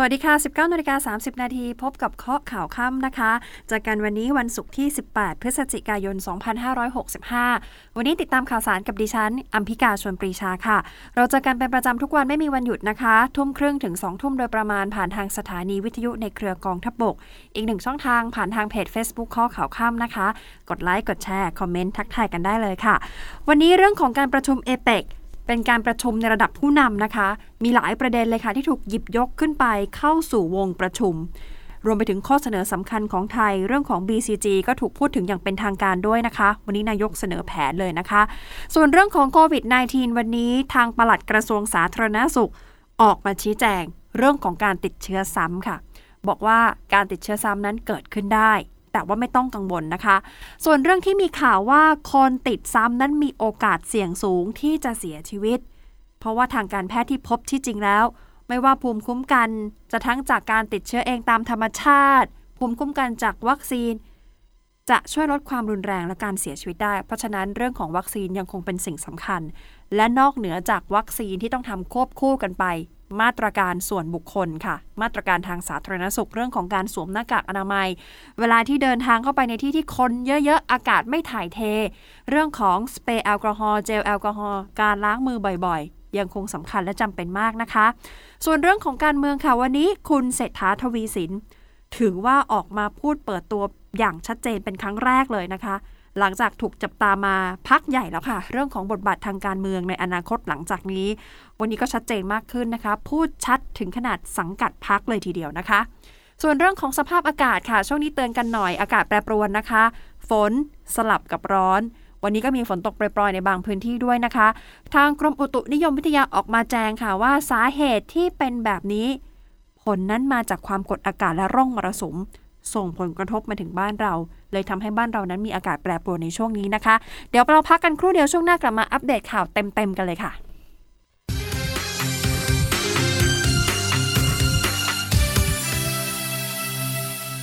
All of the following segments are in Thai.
สวัสดีค่ะ 19นาฬิกา30 นาทีพบกับเคาะข่าวค่ำนะคะ จากกันวันนี้วันศุกร์ที่ 18 พฤศจิกายน 2565 วันนี้ติดตามข่าวสารกับดิฉัน อัมพิกาชวนปรีชาค่ะ เราจอกันเป็นประจำทุกวันไม่มีวันหยุดนะคะ ทุ่มครึ่งถึง 2 ทุ่มโดยประมาณผ่านทางสถานีวิทยุในเครือกองทัพบบก อีกหนึ่งช่องทางผ่านทางเพจ Facebook ข้อข่าวค่ำนะคะ กดไลค์กดแชร์คอมเมนต์ทักทายกันได้เลยค่ะ วันนี้เรื่องของการประชุมเอเปก เป็นการประชุมในระดับผู้นำนะคะ มีหลายประเด็นเลยค่ะที่ถูกหยิบยกขึ้นไปเข้าสู่วงประชุม รวมไปถึงข้อเสนอสำคัญของไทยเรื่องของ BCG ก็ถูกพูดถึงอย่างเป็นทางการด้วยนะคะ วันนี้นายกเสนอแผนเลยนะคะ ส่วนเรื่องของโควิด -19 วันนี้ทางปลัดกระทรวงสาธารณาสุข ออกมาชี้แจง เรื่องของการติดเชื้อซ้ำค่ะ บอกว่าการติดเชื้อซ้ำนั้นเกิดขึ้นได้ แต่ว่าไม่ต้องกังวลนะคะ ส่วนเรื่องที่มีข่าวว่าคนติดซ้ำนั้นมีโอกาสเสี่ยงสูงที่จะเสียชีวิต เพราะว่าทางการแพทย์ที่พบที่จริงแล้ว ไม่ว่าภูมิคุ้มกัน จะทั้งจากการติดเชื้อเองตามธรรมชาติ ภูมิคุ้มกันจากวัคซีน จะช่วยลดความรุนแรงและการเสียชีวิตได้ เพราะฉะนั้นเรื่องของวัคซีนยังคงเป็นสิ่งสำคัญ และนอกเหนือจากวัคซีนที่ต้องทำควบคู่กันไป มาตรการส่วนบุคคลค่ะ มาตรการทางสาธารณสุขเรื่องของการสวมหน้ากากอนามัย เวลาที่เดินทางเข้าไปในที่ที่คนเยอะๆ อากาศไม่ถ่ายเท เรื่องของสเปรย์แอลกอฮอล์เจลแอลกอฮอล์การล้างมือบ่อยๆ ยังคงสำคัญและจำเป็นมากนะคะ ส่วนเรื่องของการเมืองค่ะวันนี้คุณเศรษฐาทวีสิน ถือว่าออกมาพูดเปิดตัวอย่างชัดเจนเป็นครั้งแรกเลยนะคะ หลังจากถูกจับตามาพักใหญ่แล้วค่ะ เรื่องของบทบาททางการเมืองในอนาคตหลังจากนี้ วันนี้ก็ชัดเจนมากขึ้นนะคะ พูดชัดถึงขนาดสังกัดพักเลยทีเดียวนะคะ ส่วนเรื่องของสภาพอากาศค่ะ ช่วงนี้เตือนกันหน่อยอากาศแปรปรวนนะคะ ฝนสลับกับร้อนวันนี้ก็มีฝนตกโปรยๆ ในบางพื้นที่ด้วยนะคะ ทางกรมอุตุนิยมวิทยาออกมาแจ้งค่ะว่าสาเหตุที่เป็นแบบนี้ ผลนั้นมาจากความกดอากาศและร่องมรสุม ส่งผลกระทบมาถึงบ้านเรา เลยทำให้บ้านเรานั้นมีอากาศแปรปรวนในช่วงนี้นะคะ เดี๋ยวเราพักกันครู่เดียวช่วงหน้ากลับมาอัปเดตข่าวเต็มๆกันเลยค่ะ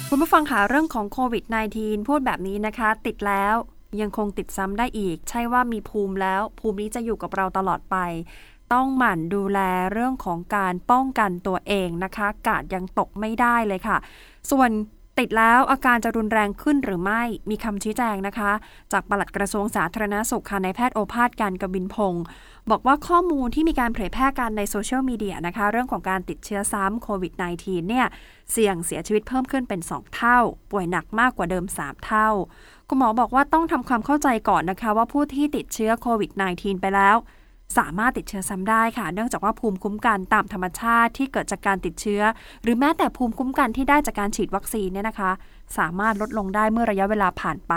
คุณผู้ฟังค่ะเรื่องของโควิด -19 พูดแบบนี้นะคะ ติดแล้วยังคงติดซ้ำได้อีก ใช่ว่ามีภูมิแล้ว ภูมินี้จะอยู่กับเราตลอดไป ต้องหมั่นดูแลเรื่องของการป้องกันตัวเองนะคะ กาดยังตกไม่ได้เลยค่ะ ส่วน ติดแล้วอาการจะรุนแรงขึ้นหรือไม่มีคำชี้แจงนะคะ จากปลัดกระทรวงสาธารณาสุขค่ะนายแพทย์โอภาสการกบินพงศ์บอกว่าข้อมูลที่มีการเผยแพร่กันในโซเชียลมีเดียนะคะ เรื่องของการติดเชื้อซ้ำโควิด -19 เนี่ยเสี่ยงเสียชีวิตเพิ่มขึ้นเป็น 2 เท่า ป่วยหนักมากกว่าเดิม 3 เท่า คุณหมอบอกว่าต้องทำความเข้าใจก่อนนะคะ ว่าผู้ที่ติดเชื้อโควิด -19 ไปแล้ว สามารถติดเชื้อซ้ำได้ค่ะ เนื่องจากว่าภูมิคุ้มกันตามธรรมชาติที่เกิดจากการติดเชื้อ หรือแม้แต่ภูมิคุ้มกันที่ได้จากการฉีดวัคซีนเนี่ยนะคะ สามารถลดลงได้เมื่อระยะเวลาผ่านไป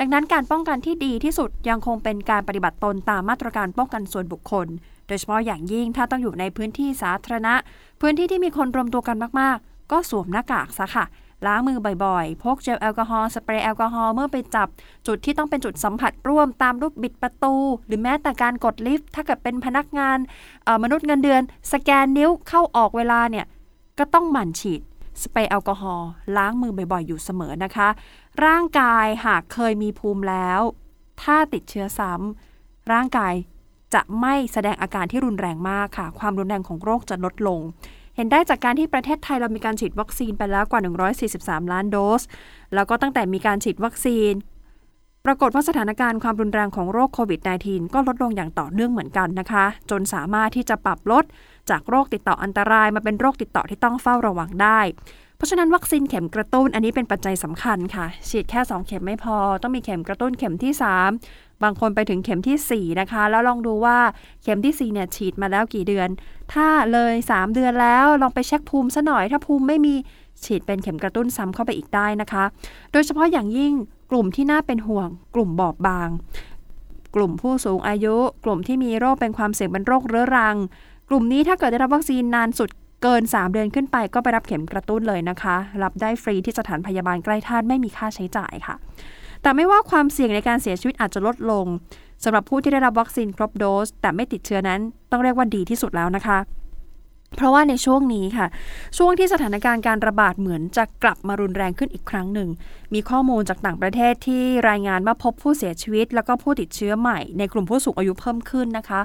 ดังนั้นการป้องกันที่ดีที่สุดยังคงเป็นการปฏิบัติตนตามมาตรการป้องกันส่วนบุคคล โดยเฉพาะอย่างยิ่งถ้าต้องอยู่ในพื้นที่สาธารณะ พื้นที่ที่มีคนรวมตัวกันมากๆ ก็สวมหน้ากากซะค่ะ ล้างมือบ่อยๆ พกเจลแอลกอฮอล์สเปรย์แอลกอฮอล์เมื่อไปจับ จุดที่ต้องเป็นจุดสัมผัสร่วมตามลูกบิดประตู หรือแม้แต่การกดลิฟต์ถ้าเกิดเป็นพนักงานมนุษย์เงินเดือน สแกนนิ้วเข้าออกเวลาเนี่ยก็ต้องหมั่นฉีดสเปรย์แอลกอฮอล์ล้างมือบ่อยๆ อยู่เสมอนะคะ ร่างกายหากเคยมีภูมิแล้ว ถ้าติดเชื้อซ้ำร่างกายจะไม่แสดงอาการที่รุนแรงมากค่ะ ความรุนแรงของโรคจะลดลง เห็นได้จากการที่ประเทศไทยเรามีการฉีดวัคซีนไปแล้วกว่า 143 ล้านโดส แล้วก็ตั้งแต่มีการฉีดวัคซีน ปรากฏว่าสถานการณ์ความรุนแรงของโรคโควิด -19 ก็ลดลงอย่างต่อเนื่องเหมือนกันนะคะ จนสามารถที่จะปรับลดจากโรคติดต่ออันตรายมาเป็นโรคติดต่อที่ต้องเฝ้าระวังได้ เพราะฉะนั้นวัคซีนเข็มกระตุ้นอันนี้เป็นปัจจัยสำคัญค่ะ ฉีดแค่ 2 เข็มไม่พอ ต้องมีเข็มกระตุ้นเข็มที่ 3 บางคนไปถึงเข็มทีสี่ 4 นะคะ แล้วลองดูว่าเข็มที่4เนี่ยฉีดมาแล้วกี่เดือน ถ้าเลย 3 เดือนแล้วลองไปเช็คภูมิซะหน่อย ถ้าภูมิไม่มีฉีดเป็นเข็มกระตุ้นซ้ำเข้าไปอีกได้นะคะ โดยเฉพาะอย่างยิ่งกลุ่มที่น่าเป็นห่วง กลุ่มบอบบาง กลุ่มผู้สูงอายุ กลุ่มที่มีโรคเป็นความเสี่ยงเป็นโรคเรื้อรัง กลุ่มนี้ถ้าเกิดได้รับวัคซีนนานสุด เกิน 3 เดือนขึ้นไปก็ไปรับเข็มกระตุ้นเลยนะคะ รับได้ฟรีที่สถานพยาบาลใกล้ท่านไม่มีค่าใช้จ่ายค่ะ แต่ไม่ว่าความเสี่ยงในการเสียชีวิตอาจจะลดลงสำหรับผู้ที่ได้รับวัคซีนครบโดส แต่ไม่ติดเชื้อนั้นต้องเรียกว่าดีที่สุดแล้วนะคะ เพราะว่าในช่วงนี้ค่ะ ช่วงที่สถานการณ์การระบาดเหมือนจะกลับมารุนแรงขึ้นอีกครั้งหนึ่ง มีข้อมูลจากต่างประเทศที่รายงานว่าพบผู้เสียชีวิต แล้วก็ผู้ติดเชื้อใหม่ในกลุ่มผู้สูงอายุเพิ่มขึ้นนะคะ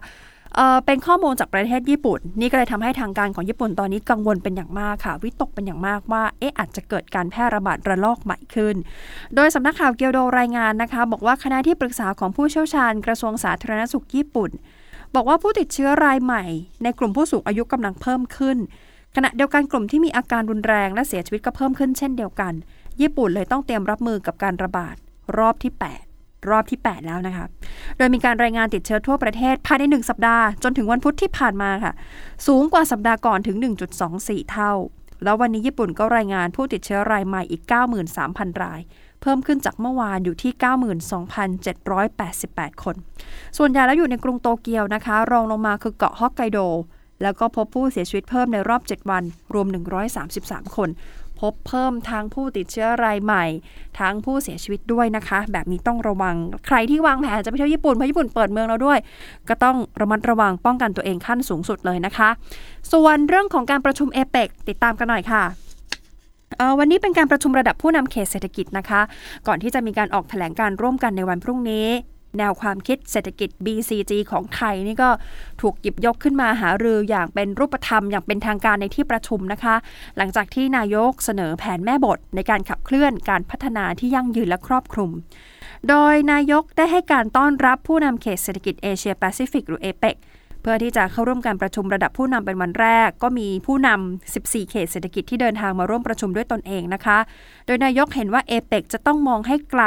เป็นข้อมูลจากประเทศญี่ปุ่น นี่ก็เลยทำให้ทางการของญี่ปุ่นตอนนี้กังวลเป็นอย่างมากค่ะ วิตกเป็นอย่างมากว่าเอ๊ะอาจจะเกิดการแพร่ระบาดระลอกใหม่ขึ้น โดยสำนักข่าวเกียวโดรายงานนะคะ บอกว่าคณะที่ปรึกษาของผู้เชี่ยวชาญกระทรวงสาธารณสุขญี่ปุ่น บอกว่าผู้ติดเชื้อรายใหม่ ในกลุ่มผู้สูงอายุกำลังเพิ่มขึ้น ขณะเดียวกันกลุ่มที่มีอาการรุนแรงและเสียชีวิตก็เพิ่มขึ้นเช่นเดียวกัน ญี่ปุ่นเลยต้องเตรียมรับมือกับการระบาดรอบที่ 8 รอบที่ 8 แล้วนะคะ โดยมีการรายงานติดเชื้อทั่วประเทศ ภายใน 1 สัปดาห์ จนถึงวันพุธที่ผ่านมาค่ะ สูงกว่าสัปดาห์ก่อนถึง 1.24 เท่า แล้ววันนี้ญี่ปุ่นก็รายงานผู้ติดเชื้อรายใหม่อีก 93,000 ราย เพิ่มขึ้นจากเมื่อวานอยู่ที่ 92,788 คน ส่วนใหญ่แล้วอยู่ในกรุงโตเกียวนะคะ รองลงมาคือเกาะฮอกไกโด แล้วก็พบผู้เสียชีวิตเพิ่มในรอบ 7 วัน รวม 133 คน พบเพิ่มทั้งผู้ติดเชื้อรายใหม่ ทั้งผู้เสียชีวิตด้วยนะคะ แบบนี้ต้องระวังใครที่วางแผนจะไปเที่ยวญี่ปุ่นเพราะญี่ปุ่นเปิดเมืองแล้วด้วย ก็ต้องระมัดระวังป้องกันตัวเองขั้นสูงสุดเลยนะคะ ส่วนเรื่องของการประชุมเอเปกติดตามกันหน่อยค่ะวันนี้เป็นการประชุมระดับผู้นำเขตเศรษฐกิจนะคะ ก่อนที่จะมีการออกแถลงการร่วมกันในวันพรุ่งนี้ แนวความคิดเศรษฐกิจ BCG ของไทยนี่ก็ถูกหยิบยกขึ้นมาหารืออย่างเป็นรูปธรรมอย่างเป็นทางการในที่ประชุมนะคะ หลังจากที่นายกเสนอแผนแม่บทในการขับเคลื่อนการพัฒนาที่ยั่งยืนและครอบคลุม โดยนายกได้ให้การต้อนรับผู้นำเขตเศรษฐกิจเอเชียแปซิฟิกหรือเอเปกเพื่อที่จะเข้าร่วมการประชุมระดับผู้นำเป็นวันแรก ก็มีผู้นำ14 เขตเศรษฐกิจที่เดินทางมาร่วมประชุมด้วยตนเองนะคะ โดยนายกเห็นว่าเอเปกจะต้องมองให้ไกล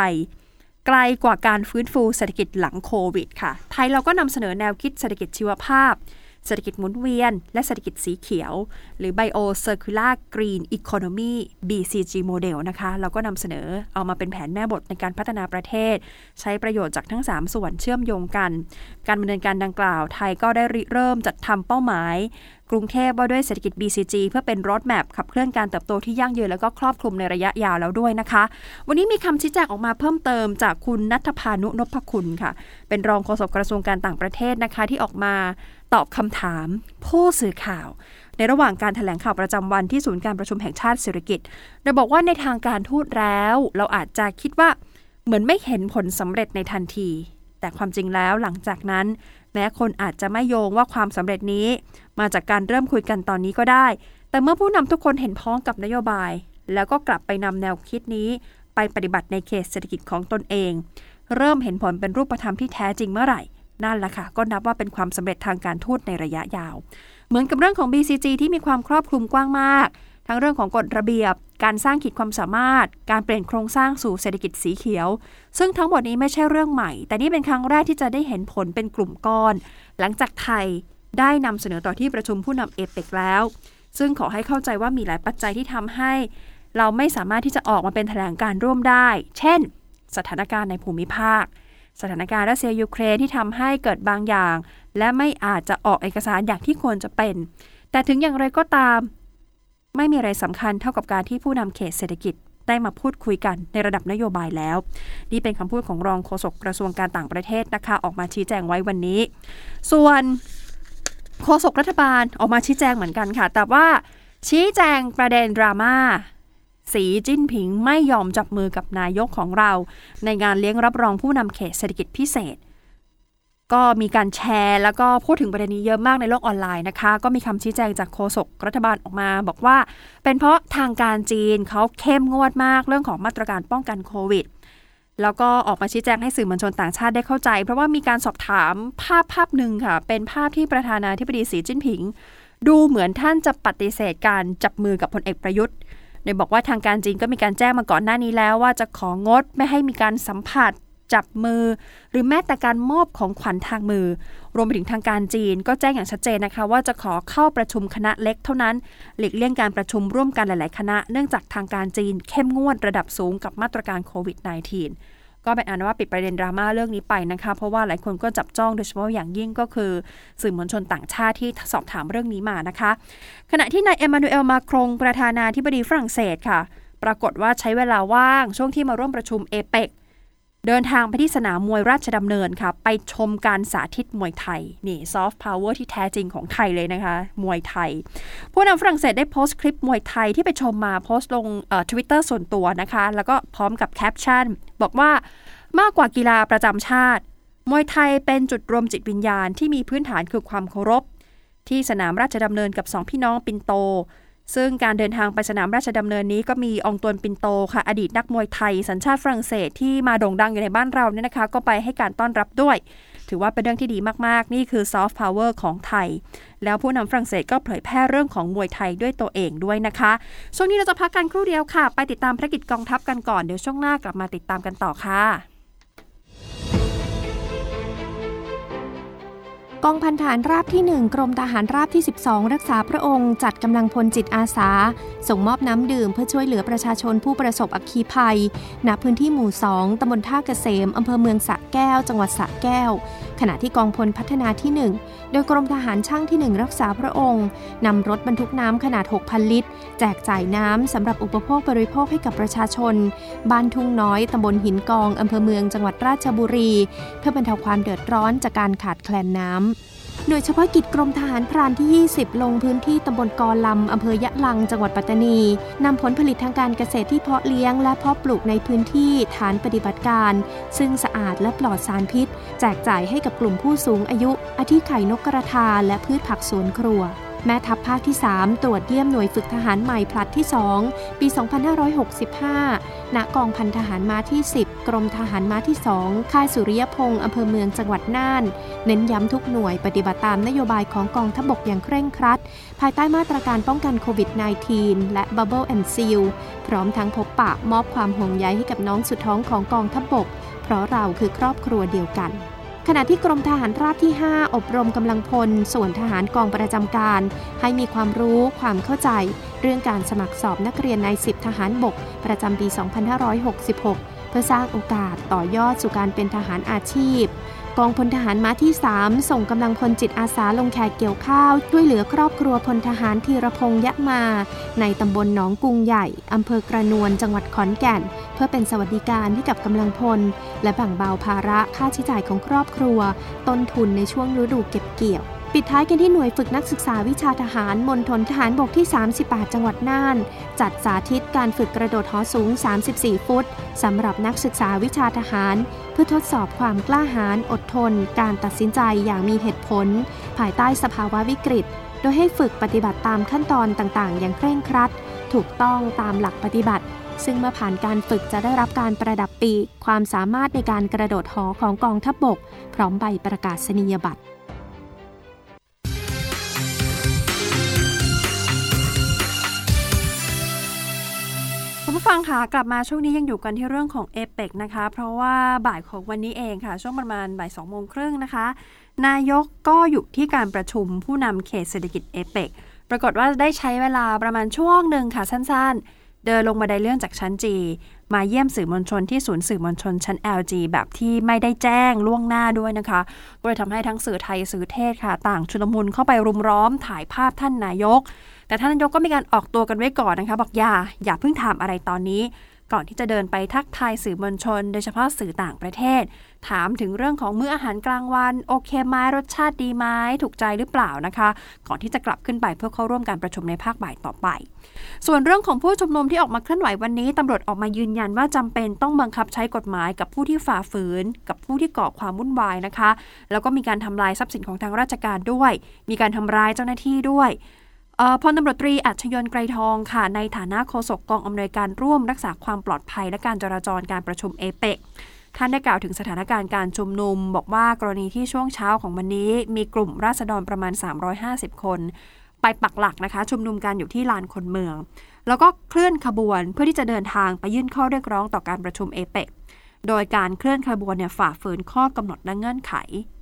ไกลกว่าการฟื้นฟูเศรษฐกิจหลังโควิดค่ะ ไทยเราก็นำเสนอแนวคิดเศรษฐกิจชีวภาพ เศรษฐกิจหมุนเวียน และเศรษฐกิจสีเขียว หรือ Bio Circular Green Economy BCG Model นะคะ เราก็นำเสนอเอามาเป็นแผนแม่บทในการพัฒนาประเทศ ใช้ประโยชน์จากทั้ง 3 ส่วนเชื่อมโยงกัน การดำเนินการดังกล่าว ไทยก็ได้ริเริ่มจัดทำเป้าหมาย กรุงเทพว่าด้วยเศรษฐกิจ BCG เพื่อเป็นรถแมพขับเคลื่อนการเติบโตที่ยั่งยืน แล้วก็ครอบคลุมในระยะยาวแล้วด้วยนะคะ วันนี้มีคำชี้แจงออกมาเพิ่มเติมจากคุณนัทพานุนพคุณค่ะ เป็นรองโฆษกกระทรวงการต่างประเทศนะคะที่ออกมาตอบคำถามผู้สื่อข่าว ในระหว่างการถแถลงข่าวประจำวันที่ศูนย์การประชุมแห่งชาติเศรษฐกิจโดยบอกว่าในทางการทูตแล้ว เราอาจจะคิดว่าเหมือนไม่เห็นผลสำเร็จในทันที แต่ความจริงแล้วหลังจากนั้น แม้คนอาจจะไม่โยงว่าความสำเร็จนี้ มาจากการเริ่มคุยกันตอนนี้ก็ได้ แต่เมื่อผู้นำทุกคนเห็นพ้องกับนโยบาย แล้วก็กลับไปนำแนวคิดนี้ ไปปฏิบัติในเขตเศรษฐกิจของตนเอง เริ่มเห็นผลเป็นรูปธรรมที่แท้จริงเมื่อไหร่ นั่นแหละค่ะ ก็นับว่าเป็นความสำเร็จทางการทูตในระยะยาว เหมือนกับเรื่องของ BCG ที่มีความครอบคลุมกว้างมาก ทั้งเรื่องของกฎระเบียบ การสร้างขีดความสามารถ การเปลี่ยนโครงสร้างสู่เศรษฐกิจสีเขียว ซึ่งทั้งหมดนี้ไม่ใช่เรื่องใหม่ แต่นี่เป็นครั้งแรกที่จะได้เห็นผลเป็นกลุ่มก้อน หลังจากไทย ได้นำเสนอต่อที่ประชุมผู้นำเอเปกแล้ว ซึ่งขอให้เข้าใจว่ามีหลายปัจจัยที่ทำให้ เราไม่สามารถที่จะออกมาเป็นแถลงการร่วมได้ เช่น สถานการณ์ในภูมิภาค สถานการณ์รัสเซียยูเครนที่ทำให้เกิดบางอย่าง และไม่อาจจะออกเอกสารอย่างที่ควรจะเป็น แต่ถึงอย่างไรก็ตาม ไม่มีอะไรสำคัญเท่ากับการที่ผู้นำเขตเศรษฐกิจได้มาพูดคุยกันในระดับนโยบายแล้ว นี่เป็นคำพูดของรองโฆษกกระทรวงการต่างประเทศนะคะ ออกมาชี้แจงไว้วันนี้ ส่วน โฆษกรัฐบาลออกมาชี้แจงเหมือนกันค่ะ แต่ว่าชี้แจงประเด็นดราม่าสีจิ้นผิงไม่ยอมจับมือกับนายกของเรา ในงานเลี้ยงรับรองผู้นำเขตเศรษฐกิจพิเศษ ก็มีการแชร์แล้วก็พูดถึงประเด็นนี้เยอะมากในโลกออนไลน์นะคะ ก็มีคำชี้แจงจากโฆษกรัฐบาลออกมา บอกว่า เป็นเพราะทางการจีนเขาเข้มงวดมากเรื่องของมาตรการป้องกันโควิด แล้วก็ออกมาชี้แจงให้สื่อมวลชนต่างชาติได้เข้าใจ เพราะว่ามีการสอบถามภาพภาพหนึ่งค่ะ เป็นภาพที่ประธานาธิบดีสีจิ้นผิง ดูเหมือนท่านจะปฏิเสธการจับมือกับพลเอกประยุทธ์โดยบอกว่าทางการจีนก็มีการแจ้งมาก่อนหน้านี้แล้วว่าจะของงดไม่ให้มีการสัมผัสจับมือ หรือแม้แต่การมอบของขวัญทางมือ รวมไปถึงทางการจีนก็แจ้งอย่างชัดเจนนะคะ ว่าจะขอเข้าประชุมคณะเล็กเท่านั้น หลีกเลี่ยงการประชุมร่วมกันหลาย ๆ คณะ เนื่องจากทางการจีนเข้มงวดระดับสูงกับมาตรการโควิด -19 ก็เป็นอันว่าปิดประเด็นดราม่าเรื่องนี้ไปนะคะ เพราะว่าหลายคนก็จับจ้องโดยเฉพาะอย่างยิ่งก็คือ สื่อมวลชนต่างชาติที่สอบถามเรื่องนี้มานะคะ ขณะที่นายเอมมานูเอลมาครงประธานาธิบดีฝรั่งเศสค่ะ ปรากฏว่าใช้เวลาว่างช่วงที่มาร่วมประชุมเอเปก เดินทางไปที่สนามมวยราชดำเนินค่ะ ไปชมการสาธิตมวยไทย นี่ซอฟต์พาวเวอร์ที่แท้จริงของไทยเลยนะคะ มวยไทย ผู้นำฝรั่งเศสได้โพสต์คลิปมวยไทยที่ไปชมมาโพสต์ลงทวิตเตอร์ส่วนตัวนะคะ แล้วก็พร้อมกับแคปชั่น บอกว่ามากกว่ากีฬาประจำชาติ มวยไทยเป็นจุดรวมจิตวิญญาณที่มีพื้นฐานคือความเคารพ ที่สนามราชดำเนินกับสองพี่น้องปินโต ซึ่งการเดินทางไปสนามราชดำเนินนี้ก็มีอองตวนปินโตค่ะ อดีตนักมวยไทย สัญชาติฝรั่งเศสที่มาโด่งดังอยู่ในบ้านเราเนี่ยนะคะ ก็ไปให้การต้อนรับด้วย ถือว่าเป็นเรื่องที่ดีมากๆ นี่คือซอฟต์พาวเวอร์ของไทย แล้วผู้นำฝรั่งเศสก็เผยแพร่เรื่องของมวยไทยด้วยตัวเองด้วยนะคะ ช่วงนี้เราจะพักกันครู่เดียวค่ะ ไปติดตามภารกิจกองทัพกันก่อนเดี๋ยวช่วงหน้ากลับมาติดตามกันต่อค่ะ กองพันฐานราบที่ 1 กรมทหารราบที่ 12 รักษาพระองค์ จัดกำลังพลจิตอาสา ส่งมอบน้ำดื่มเพื่อช่วยเหลือประชาชนผู้ประสบอัคคีภัย ณ พื้นที่หมู่ 2ตำบลท่าเกษมอำเภอเมืองสะแก้ว จังหวัดสะแก้ว ขณะที่กองพลพัฒนาที่ 1 โดยกรมทหารช่างที่ 1 รักษาพระองค์นำรถบรรทุกน้ำขนาด 6,000 ลิตร แจกจ่ายน้ำสำหรับอุปโภคบริโภคให้กับประชาชน บ้านทุ่งน้อยตำบลหินกองอำเภอเมืองจังหวัดราชบุรี เพื่อบรรเทาความเดือดร้อนจากการขาดแคลนน้ำ หน่วยเฉพาะกิจกรมทหารพรานที่ 20 ลงพื้นที่ตำบลกอลำอำเภอยะลัง จังหวัดปัตตานีนำผลผลิตทางการเกษตรที่เพาะเลี้ยง และเพาะปลูกในพื้นที่ฐานปฏิบัติการ ซึ่งสะอาดและปลอดสารพิษ แจกจ่ายให้กับกลุ่มผู้สูงอายุอาทิไข่นกกระทาและพืชผักสวนครัว แม่ทัพภาคที่ 3 ตรวจเยี่ยมหน่วยฝึกทหารใหม่ผลัดที่ 2 ปี 2565 ณ กองพันทหารม้าที่ 10 กรมทหารม้าที่ 2 ค่ายสุริยพงศ์อำเภอเมืองจังหวัดน่าน เน้นย้ำทุกหน่วยปฏิบัติตามนโยบายของกองทัพบกอย่างเคร่งครัด ภายใต้มาตรการป้องกันโควิด -19 และ Bubble and Seal พร้อมทั้งพบปะมอบความห่วงใยให้กับน้องสุดท้องของกองทัพบก เพราะเราคือครอบครัวเดียวกัน ขณะที่กรมทหารราบที่ 5 อบรมกำลังพล ส่วนทหารกองประจำการ ให้มีความรู้ความเข้าใจ เรื่องการสมัครสอบนักเรียนในสิบทหารบก ประจำปี 2566 เพื่อสร้างโอกาสต่อยอดสู่การเป็นทหารอาชีพ กองพลทหารม้าที่ 3 ส่งกำลังพลจิตอาสาลงแขกเกี่ยวข้าว ช่วยเหลือครอบครัวพลทหารธีรพงษ์ยะมา ในตำบลหนองกุงใหญ่อำเภอกระนวนจังหวัดขอนแก่น เพื่อเป็นสวัสดิการให้กับกำลังพล และแบ่งเบาภาระค่าใช้จ่ายของครอบครัว ต้นทุนในช่วงฤดูเก็บเกี่ยว ปิดท้ายกันที่หน่วยฝึกนักศึกษาวิชาทหารมณฑลทหารบกที่ 38 จังหวัดน่าน จัดสาธิตการฝึกกระโดดหอสูง 34 ฟุตสำหรับนักศึกษาวิชาทหาร เพื่อทดสอบความกล้าหาญอดทน การตัดสินใจอย่างมีเหตุผล ภายใต้สภาวะวิกฤต โดยให้ฝึกปฏิบัติตามขั้นตอนต่างๆ อย่างเคร่งครัด ถูกต้องตามหลักปฏิบัติ ซึ่งเมื่อผ่านการฝึกจะได้รับการประดับปี ความสามารถในการกระโดดหอของกองทัพบบก พร้อมใบประกาศนียบัตร ผู้ฟังค่ะกลับมาช่วงนี้ยังอยู่กันที่เรื่องของเอเปกนะคะ เพราะว่าบ่ายของวันนี้เองค่ะ ช่วงประมาณบ่ายสองโมงครึ่งนะคะ นายกก็อยู่ที่การประชุมผู้นำเขตเศรษฐกิจเอเปกปรากฏว่าได้ใช้เวลาประมาณช่วงหนึ่งค่ะสั้นๆ เดินลงมาได้เลื่อนจากชั้น G มาเยี่ยมสื่อมวลชนที่ศูนย์สื่อมวลชนชั้น LG แบบที่ไม่ได้แจ้งล่วงหน้าด้วยนะคะ ก็เลยทำให้ทั้งสื่อไทยสื่อเทศค่ะ ต่างชุลมุนเข้าไปรุมร้อมถ่ายภาพท่านนายก แต่ท่านนายกก็มีการออกตัวกันไว้ก่อนนะคะ บอกอย่าอย่าเพิ่งถามอะไรตอนนี้ ก่อนที่จะเดินไปทักทายสื่อมวลชน โดยเฉพาะสื่อต่างประเทศ ถามถึงเรื่องของมื้ออาหารกลางวันโอเคไหมรสชาติดีไหมถูกใจหรือเปล่านะคะ ก่อนที่จะกลับขึ้นไปเพื่อเข้าร่วมการประชุมในภาคบ่ายต่อไป ส่วนเรื่องของผู้ชุมนุมที่ออกมาเคลื่อนไหววันนี้ตำรวจออกมายืนยันว่าจำเป็นต้องบังคับใช้กฎหมายกับผู้ที่ฝ่าฝืน กับผู้ที่ก่อความวุ่นวายนะคะ แล้วก็มีการทำลายทรัพย์สินของทางราชการด้วย มีการทำร้ายเจ้าหน้าที่ด้วย พลตำรวจตรีอัจฉยนไกรทองค่ะ ในฐานะโฆษกกองอำนวยการร่วมรักษาความปลอดภัยและการจราจรการประชุมเอเปกท่านได้กล่าวถึงสถานการณ์การชุมนุม บอกว่ากรณีที่ช่วงเช้าของวันนี้ มีกลุ่มราษฎรประมาณ 350 คน ไปปักหลักนะคะ ชุมนุมกันอยู่ที่ลานคนเมือง แล้วก็เคลื่อนขบวนเพื่อที่จะเดินทางไปยื่นข้อเรียกร้องต่อการประชุมเอเปกโดยการเคลื่อนขบวนเนี่ยฝ่าฝืนข้อกำหนดและเงื่อนไข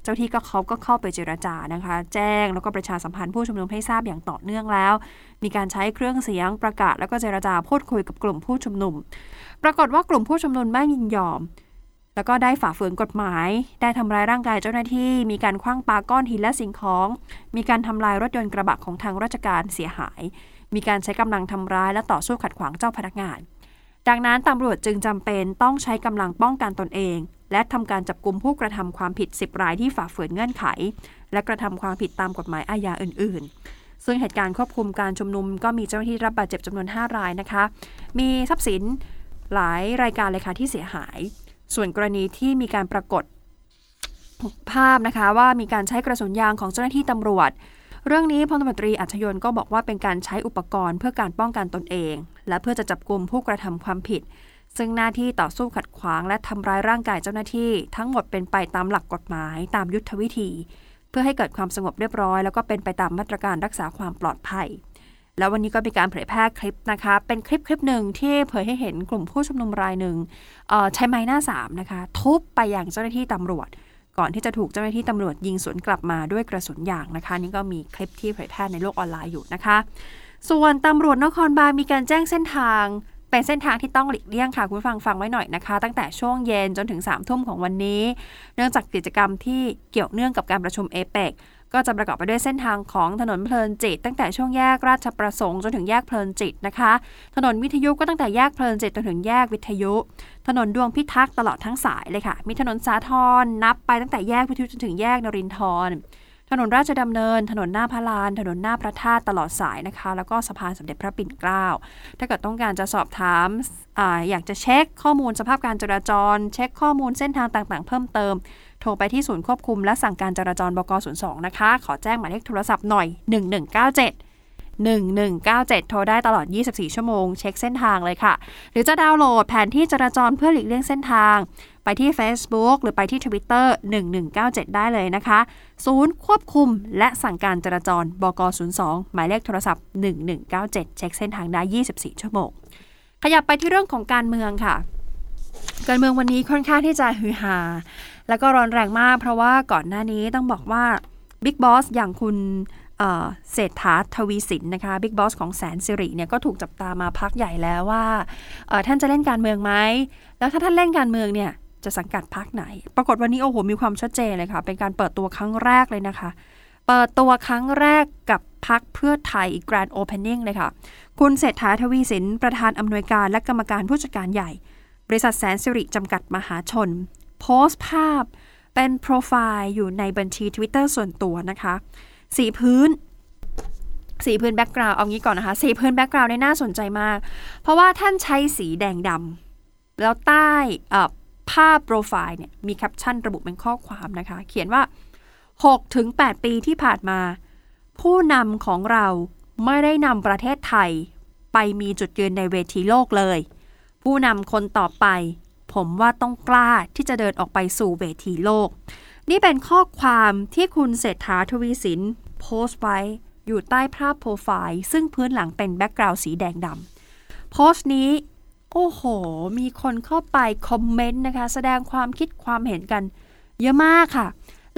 เจ้าที่ก็เขาก็เข้าไปเจรจานะคะ แจ้งแล้วก็ประชาสัมพันธ์ผู้ชุมนุมให้ทราบอย่างต่อเนื่องแล้ว มีการใช้เครื่องเสียงประกาศ แล้วก็เจรจาพูดคุยกับกลุ่มผู้ชุมนุม ปรากฏว่ากลุ่มผู้ชุมนุมไม่ยินยอม แล้วก็ได้ฝ่าฝืนกฎหมาย ได้ทำร้ายร่างกายเจ้าหน้าที่ มีการคว้างปาก้อนหินและสิ่งของ มีการทำลายรถยนต์กระบะของทางราชการเสียหาย มีการใช้กำลังทำร้ายและต่อสู้ขัดขวางเจ้าพนักงานดังนั้นตำรวจจึงจำเป็นต้องใช้กำลังป้องกันตนเอง และทำการจับกลุ่มผู้กระทำความผิด 10 รายที่ฝ่าฝืนเงื่อนไข และกระทำความผิดตามกฎหมายอาญาอื่น ๆ ซึ่งเหตุการณ์ควบคุมการชุมนุมก็มีเจ้าหน้าที่รับบาดเจ็บจำนวน 5 รายนะคะ มีทรัพย์สินหลายรายการเลยค่ะที่เสียหาย ส่วนกรณีที่มีการปรากฏภาพนะคะว่ามีการใช้กระสุนยางของเจ้าหน้าที่ตำรวจ เรื่องนี้พลตำรวจตรีอัจฉยนก็บอกว่าเป็นการใช้อุปกรณ์เพื่อการป้องกันตนเอง และเพื่อจะจับกลุ่มผู้กระทำความผิด ซึ่งหน้าที่ต่อสู้ขัดขวางและทำร้ายร่างกายเจ้าหน้าที่ ทั้งหมดเป็นไปตามหลักกฎหมายตามยุทธวิธี เพื่อให้เกิดความสงบเรียบร้อย แล้วก็เป็นไปตามมาตรการรักษาความปลอดภัย แล้ววันนี้ก็มีการเผยแพร่คลิปนะคะ เป็นคลิปคลิปหนึ่งที่เผยให้เห็นกลุ่มผู้ชุมนุมรายหนึ่งใช้ไม้หน้าสามนะคะทุบไปอย่างเจ้าหน้าที่ตำรวจ ก่อนที่จะถูกเจ้าหน้าที่ตำรวจยิงสวนกลับมาด้วยกระสุนยางนะคะ นี่ก็มีคลิปที่เผยแพร่ในโลกออนไลน์อยู่นะคะ ส่วนตำรวจนครบาลมีการแจ้งเส้นทาง เป็นเส้นทางที่ต้องหลีกเลี่ยงค่ะ คุณฟังฟังไว้หน่อยนะคะ ตั้งแต่ช่วงเย็นจนถึง3ามทุ่มของวันนี้ เนื่องจากกิจกรรมที่เกี่ยวเนื่องกับการประชุมเอเปกก็จะประกอบไปด้วยเส้นทางของถนนเพลินจิต ตั้งแต่ช่วงแยกราชประสงค์จนถึงแยกเพลินจิตนะคะ ถนนวิทยุก็ตั้งแต่แยกเพลินจิตจนถึงแยกวิทยุ ถนนดวงพิทักษ์ตลอดทั้งสายเลยค่ะ มีถนนสาทรนับไปตั้งแต่แยกวิทยุจนถึงแยกนรินทร์ ถนนราชดำเนิน ถนนหน้าพระลาน ถนนหน้าพระธาตุตลอดสายนะคะ แล้วก็สะพานสมเด็จพระปิ่นเกล้า ถ้าเกิดต้องการจะสอบถามออยากจะเช็คข้อมูลสภาพการจราจร เช็คข้อมูลเส้นทางต่างๆ เพิ่มเติม โทรไปที่ศูนย์ควบคุมและสั่งการจราจรบก02นะคะ ขอแจ้งหมายเลขโทรศัพท์หน่อย 1197 1197 โทรได้ตลอด 24 ชั่วโมง เช็คเส้นทางเลยค่ะ หรือจะดาวน์โหลดแผนที่จราจรเพื่อหลีกเลี่ยงเส้นทาง ไปที่ Facebook หรือไปที่ Twitter 1197 ได้เลยนะคะ ศูนย์ควบคุมและสั่งการจราจรบก 02 หมายเลขโทรศัพท์ 1197 เช็คเส้นทางได้ 24 ชั่วโมง ขยับไปที่เรื่องของการเมืองค่ะ การเมืองวันนี้ค่อนข้างที่จะฮือฮาแล้วก็ร้อนแรงมาก เพราะว่าก่อนหน้านี้ต้องบอกว่าบิ๊กบอสอย่างคุณเศรษฐาทวีสินนะคะบิ๊กบอสของแสนสิริเนี่ยก็ถูกจับตามาพักใหญ่แล้วว่าท่านจะเล่นการเมืองไหมแล้วถ้าท่านเล่นการเมืองเนี่ย จะสังกัดพักไหน ปรากฏวันนี้โอ้โหมีความชัดเจนเลยค่ะ เป็นการเปิดตัวครั้งแรกเลยนะคะ เปิดตัวครั้งแรกกับพักเพื่อไทย Grand Opening เลยค่ะ คุณเศรษฐาทวีสิน ประธานอำนวยการและกรรมการผู้จัดการใหญ่ บริษัทแสนสิริจำกัดมหาชน โพสต์ภาพ เป็นโปรไฟล์อยู่ในบัญชี Twitter ส่วนตัวนะคะ สีพื้นสีพื้น background เอางี้ก่อนนะคะ สีพื้น background เนี่ยน่าสนใจมาก เพราะว่าท่านใช้สีแดงดำแล้วใต้อ่อ ภาพโปรไฟล์เนี่ยมีแคปชั่นระบุเป็นข้อความนะคะ เขียนว่า6ถึง8ปีที่ผ่านมา ผู้นำของเราไม่ได้นำประเทศไทย ไปมีจุดยืนในเวทีโลกเลย ผู้นำคนต่อไป ผมว่าต้องกล้าที่จะเดินออกไปสู่เวทีโลก นี่เป็นข้อความที่คุณเศรษฐาทวีสินโพสต์ไว้อยู่ใต้ภาพโปรไฟล์ ซึ่งพื้นหลังเป็น background สีแดงดำโพสต์นี้ โอ้โห มีคนเข้าไปคอมเมนต์นะคะ แสดงความคิดความเห็นกัน เยอะมากค่ะ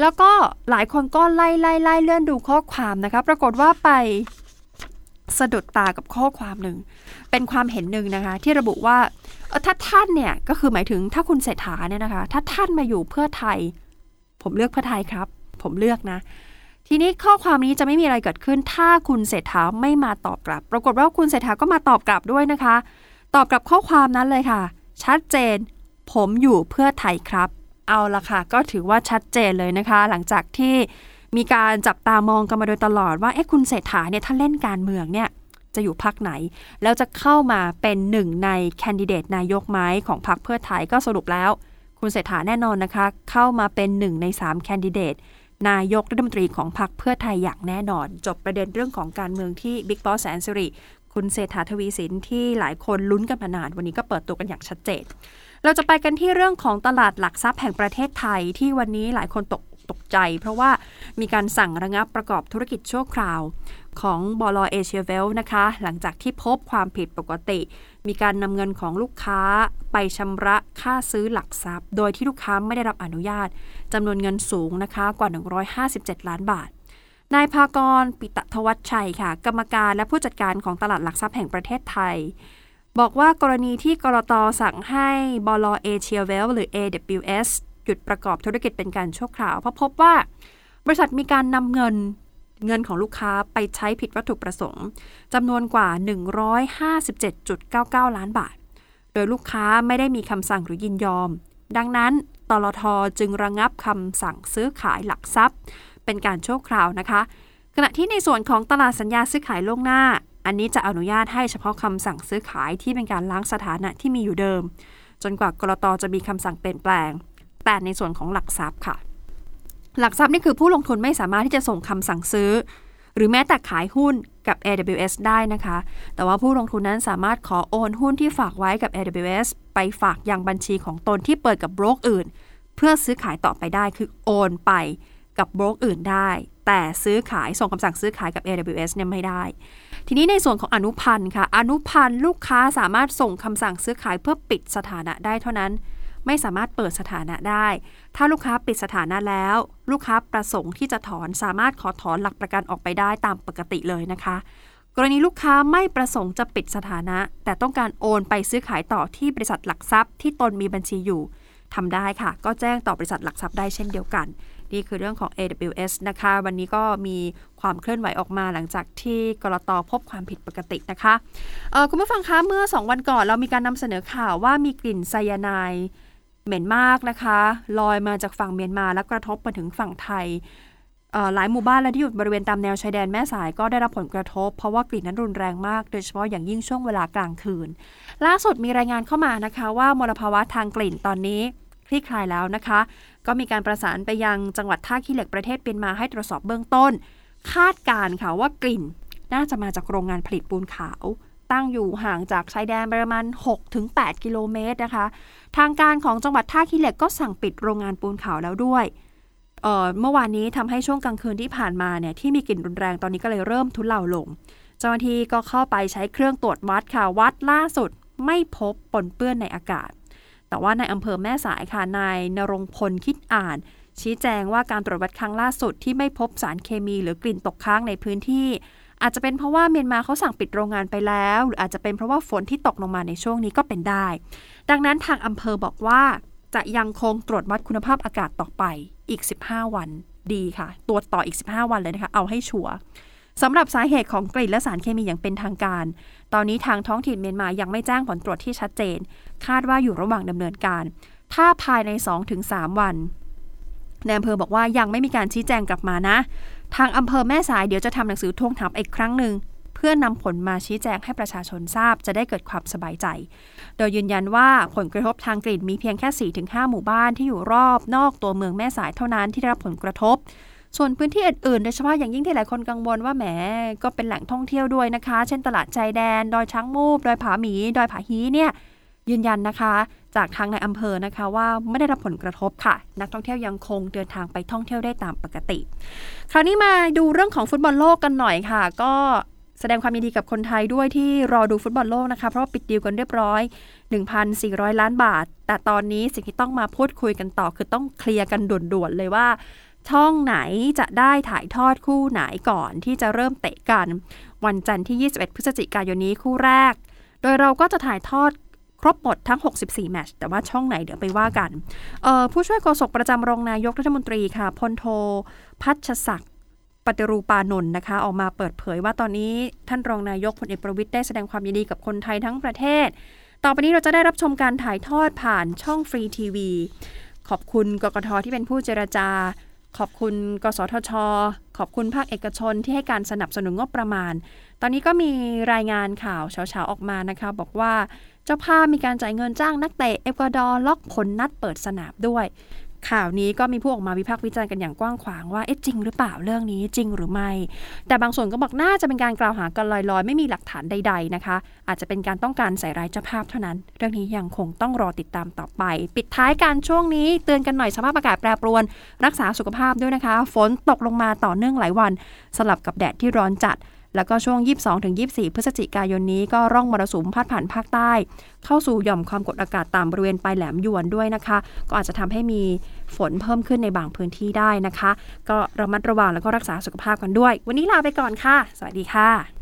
แล้วก็หลายคนก็ไล่ไล่ไล่เลื่อนดูข้อความนะคะ ปรากฏว่าไปสะดุดตากับข้อความหนึ่ง เป็นความเห็นหนึ่งนะคะ ที่ระบุว่าถ้าท่านเนี่ยก็คือหมายถึงถ้าคุณเศรษฐาเนี่ยนะคะ ถ้าท่านมาอยู่เพื่อไทย ผมเลือกเพื่อไทยครับ ผมเลือกนะ ทีนี้ข้อความนี้จะไม่มีอะไรเกิดขึ้น ถ้าคุณเศรษฐาไม่มาตอบกลับ ปรากฏว่าคุณเศรษฐาก็มาตอบกลับด้วยนะคะ ตอบกลับข้อความนั้นเลยค่ะ ชัดเจน ผมอยู่เพื่อไทยครับ เอาละค่ะ ก็ถือว่าชัดเจนเลยนะคะ หลังจากที่มีการจับตามองกันมาโดยตลอดว่าเอ๊ะคุณเศรษฐาเนี่ยถ้าเล่นการเมืองเนี่ยจะอยู่พรรคไหน แล้วจะเข้ามาเป็นหนึ่งในแคนดิเดตนายกมั้ยของพรรคเพื่อไทยก็สรุปแล้ว คุณเศรษฐาแน่นอนนะคะ เข้ามาเป็นหนึ่งใน3แคนดิเดตนายกรัฐมนตรีของพรรคเพื่อไทยอย่างแน่นอน จบประเด็นเรื่องของการเมืองที่บิ๊กบอสแสนสิริ คุณเศรษฐาทวีสินที่หลายคนลุ้นกันมานาน วันนี้ก็เปิดตัวกันอย่างชัดเจน เราจะไปกันที่เรื่องของตลาดหลักทรัพย์แห่งประเทศไทยที่วันนี้หลายคนตกตกใจ เพราะว่ามีการสั่งระงับประกอบธุรกิจชั่วคราวของบลเอเชียเวลนะคะ หลังจากที่พบความผิดปกติ มีการนำเงินของลูกค้าไปชำระค่าซื้อหลักทรัพย์ โดยที่ลูกค้าไม่ได้รับอนุญาตจำนวนเงินสูงนะคะกว่า 157 ล้านบาท นายภากรปิตะทวัชชัยค่ะ กรรมการและผู้จัดการของตลาดหลักทรัพย์แห่งประเทศไทย บอกว่ากรณีที่กรตสั่งให้บลเอเชียเวลหรือ AWS หยุดประกอบธุรกิจเป็นการชั่วคราวเพราะพบว่า บริษัทมีการนำเงินเงินของลูกค้าไปใช้ผิดวัตถุประสงค์จำนวนกว่า 157.99 ล้านบาท โดยลูกค้าไม่ได้มีคำสั่งหรือยินยอม ดังนั้นตลทจึงระงับคำสั่งซื้อขายหลักทรัพย์ เป็นการชั่วคราวนะคะ ขณะที่ในส่วนของตลาดสัญญาซื้อขายล่วงหน้า อันนี้จะอนุญาตให้เฉพาะคำสั่งซื้อขายที่เป็นการล้างสถานะที่มีอยู่เดิม จนกว่ากรตจะมีคำสั่งเปลี่ยนแปลง แต่ในส่วนของหลักทรัพย์ค่ะ หลักทรัพย์นี่คือผู้ลงทุนไม่สามารถที่จะส่งคำสั่งซื้อ หรือแม้แต่ขายหุ้นกับ AWS ได้นะคะ แต่ว่าผู้ลงทุนนั้นสามารถขอโอนหุ้นที่ฝากไว้กับ AWS ไปฝากยังบัญชีของตนที่เปิดกับโบรกอื่น เพื่อซื้อขายต่อไปได้คือโอนไป กับโบรกอื่นได้ แต่ซื้อขายส่งคำสั่งซื้อขายกับ AWS เนี่ยไม่ได้ ทีนี้ในส่วนของอนุพันธ์ค่ะ อนุพันธ์ลูกค้าสามารถส่งคำสั่งซื้อขายเพื่อปิดสถานะได้เท่านั้น ไม่สามารถเปิดสถานะได้ ถ้าลูกค้าปิดสถานะแล้ว ลูกค้าประสงค์ที่จะถอนสามารถขอถอนหลักประกันออกไปได้ตามปกติเลยนะคะ กรณีลูกค้าไม่ประสงค์จะปิดสถานะ แต่ต้องการโอนไปซื้อขายต่อที่บริษัทหลักทรัพย์ที่ตนมีบัญชีอยู่ทำได้ค่ะ ก็แจ้งต่อบริษัทหลักทรัพย์ได้เช่นเดียวกัน นี่คือเรื่องของ AWS นะคะ วันนี้ก็มีความเคลื่อนไหวออกมาหลังจากที่กรตพบความผิดปกตินะคะคุณผู้ฟังคะเมื่อ 2 วันก่อนเรามีการนำเสนอข่าวว่ามีกลิ่นไซยาไนด์เหม็นมากนะคะลอยมาจากฝั่งเมียนมาและกระทบมาถึงฝั่งไทยหลายหมู่บ้านและที่อยู่บริเวณตามแนวชายแดนแม่สายก็ได้รับผลกระทบ เพราะว่ากลิ่นนั้นรุนแรงมากโดยเฉพาะอย่างยิ่งช่วงเวลากลางคืน ล่าสุดมีรายงานเข้ามานะคะว่ามลภาวะทางกลิ่นตอนนี้คลี่คลายแล้วนะคะ ก็มีการประสานไปยังจังหวัดท่าขี้เหล็กประเทศเปียนมาให้ตรวจสอบเบื้องต้น คาดการค่ะว่ากลิ่น น่าจะมาจากโรงงานผลิตปูนขาว ตั้งอยู่ห่างจากชายแดนประมาณ 6-8 กิโลเมตรนะคะ ทางการของจังหวัดท่าขี้เหล็กก็สั่งปิดโรงงานปูนขาวแล้วด้วยเเมื่อวานนี้ทำให้ช่วงกลางคืนที่ผ่านมาเนี่ยที่มีกลิ่นรุนแรงตอนนี้ก็เลยเริ่มทุเลาลง เจ้าหน้าที่ก็เข้าไปใช้เครื่องตรวจวัดค่ะวัดล่าสุดไม่พบปนเปื้อนในอากาศ แต่ว่าในอำเภอแม่สายค่ะนายนรงพลคิดอ่าน ชี้แจงว่าการตรวจวัดครั้งล่าสุดที่ไม่พบสารเคมีหรือกลิ่นตกค้างในพื้นที่ อาจจะเป็นเพราะว่าเมียนมาเขาสั่งปิดโรงงานไปแล้ว หรืออาจจะเป็นเพราะว่าฝนที่ตกลงมาในช่วงนี้ก็เป็นได้ ดังนั้นทางอำเภอบอกว่าจะยังคงตรวจวัดคุณภาพอากาศต่อไปอีก 15 วันดีค่ะ ตรวจต่ออีก 15 วันเลยนะคะ เอาให้ชัวร์ สำหรับสาเหตุของกลิ่นและสารเคมีอย่างเป็นทางการ ตอนนี้ทางท้องถิ่นเมียนมายังไม่แจ้งผลตรวจที่ชัดเจน คาดว่าอยู่ระหว่างดำเนินการ ถ้าภายใน 2-3 วันนายอำเภอบอกว่ายังไม่มีการชี้แจงกลับมานะ ทางอำเภอแม่สายเดี๋ยวจะทำหนังสือทวงถามอีกครั้งหนึ่งเพื่อนำผลมาชี้แจงให้ประชาชนทราบจะได้เกิดความสบายใจ โดยยืนยันว่าผลกระทบทางกลิ่นมีเพียงแค่ 4-5 หมู่บ้านที่อยู่รอบนอกตัวเมืองแม่สายเท่านั้นที่ได้รับผลกระทบ ส่วนพื้นที่อื่นๆโดยเฉพาะอย่างยิ่งที่หลายคนกังวลว่าแหมก็เป็นแหล่งท่องเที่ยวด้วยนะคะ เช่นตลาดชายแดน ดอยช้างมูบ ดอยผาหมี ดอยผาฮีเนี่ยยืนยันนะคะ จากทางในอำเภอนะคะว่าไม่ได้รับผลกระทบค่ะ นักท่องเที่ยวยังคงเดินทางไปท่องเที่ยวได้ตามปกติ คราวนี้มาดูเรื่องของฟุตบอลโลกกันหน่อยค่ะ ก็แสดงความยินดีกับคนไทยด้วยที่รอดูฟุตบอลโลกนะคะ เพราะปิดดีลกันเรียบร้อย 1,400 ล้านบาท แต่ตอนนี้สิ่งที่ต้องมาพูดคุยกันต่อคือต้องเคลียร์กันด่วนๆเลยว่า ช่องไหนจะได้ถ่ายทอดคู่ไหนก่อนที่จะเริ่มเตะกัน วันจันทร์ที่ 21 พฤศจิกายนนี้คู่แรก โดยเราก็จะถ่ายทอดครบหมดทั้ง 64 แมตช์แต่ว่าช่องไหนเดี๋ยวไปว่ากัน ผู้ช่วยโฆษกประจำรองนายกรัฐมนตรีค่ะพลโทพัชศักดิ์ปฏิรูปานนท์นะคะ ออกมาเปิดเผยว่าตอนนี้ท่านรองนายกพลเอกประวิทย์ได้แสดงความยินดีกับคนไทยทั้งประเทศ ต่อไปนี้เราจะได้รับชมการถ่ายทอดผ่านช่องฟรีทีวี ขอบคุณกกทที่เป็นผู้เจรจา ขอบคุณ กสทช ขอบคุณภาคเอกชนที่ให้การสนับสนุนงบประมาณ ตอนนี้ก็มีรายงานข่าวเช้าๆออกมานะคะ บอกว่าเจ้าภาพมีการจ่ายเงินจ้างนักเตะเอกวาดอร์ล็อกผลนัดเปิดสนามด้วย ข่าวนี้ก็มีผู้ออกมาวิพากษ์วิจารณ์กันอย่างกว้างขวางว่าเอ๊ะจริงหรือเปล่าเรื่องนี้จริงหรือไม่ แต่บางส่วนก็บอกน่าจะเป็นการกล่าวหากันลอยๆ ไม่มีหลักฐานใด ๆนะคะ อาจจะเป็นการต้องการใส่ร้ายเจ้าภาพเท่านั้น เรื่องนี้ยังคงต้องรอติดตามต่อไป ปิดท้ายการช่วงนี้เตือนกันหน่อยสภาพอากาศแปรปรวน รักษาสุขภาพด้วยนะคะ ฝนตกลงมาต่อเนื่องหลายวัน สลับกับแดดที่ร้อนจัด แล้วก็ช่วง 22-24 พฤศจิกายนนี้ก็ร่องมรสุมพัดผ่านภาคใต้ เข้าสู่หย่อมความกดอากาศต่ำบริเวณปลายแหลมยวนด้วยนะคะ ก็อาจจะทำให้มีฝนเพิ่มขึ้นในบางพื้นที่ได้นะคะ ก็ระมัดระวังแล้วก็รักษาสุขภาพกันด้วย วันนี้ลาไปก่อนค่ะ สวัสดีค่ะ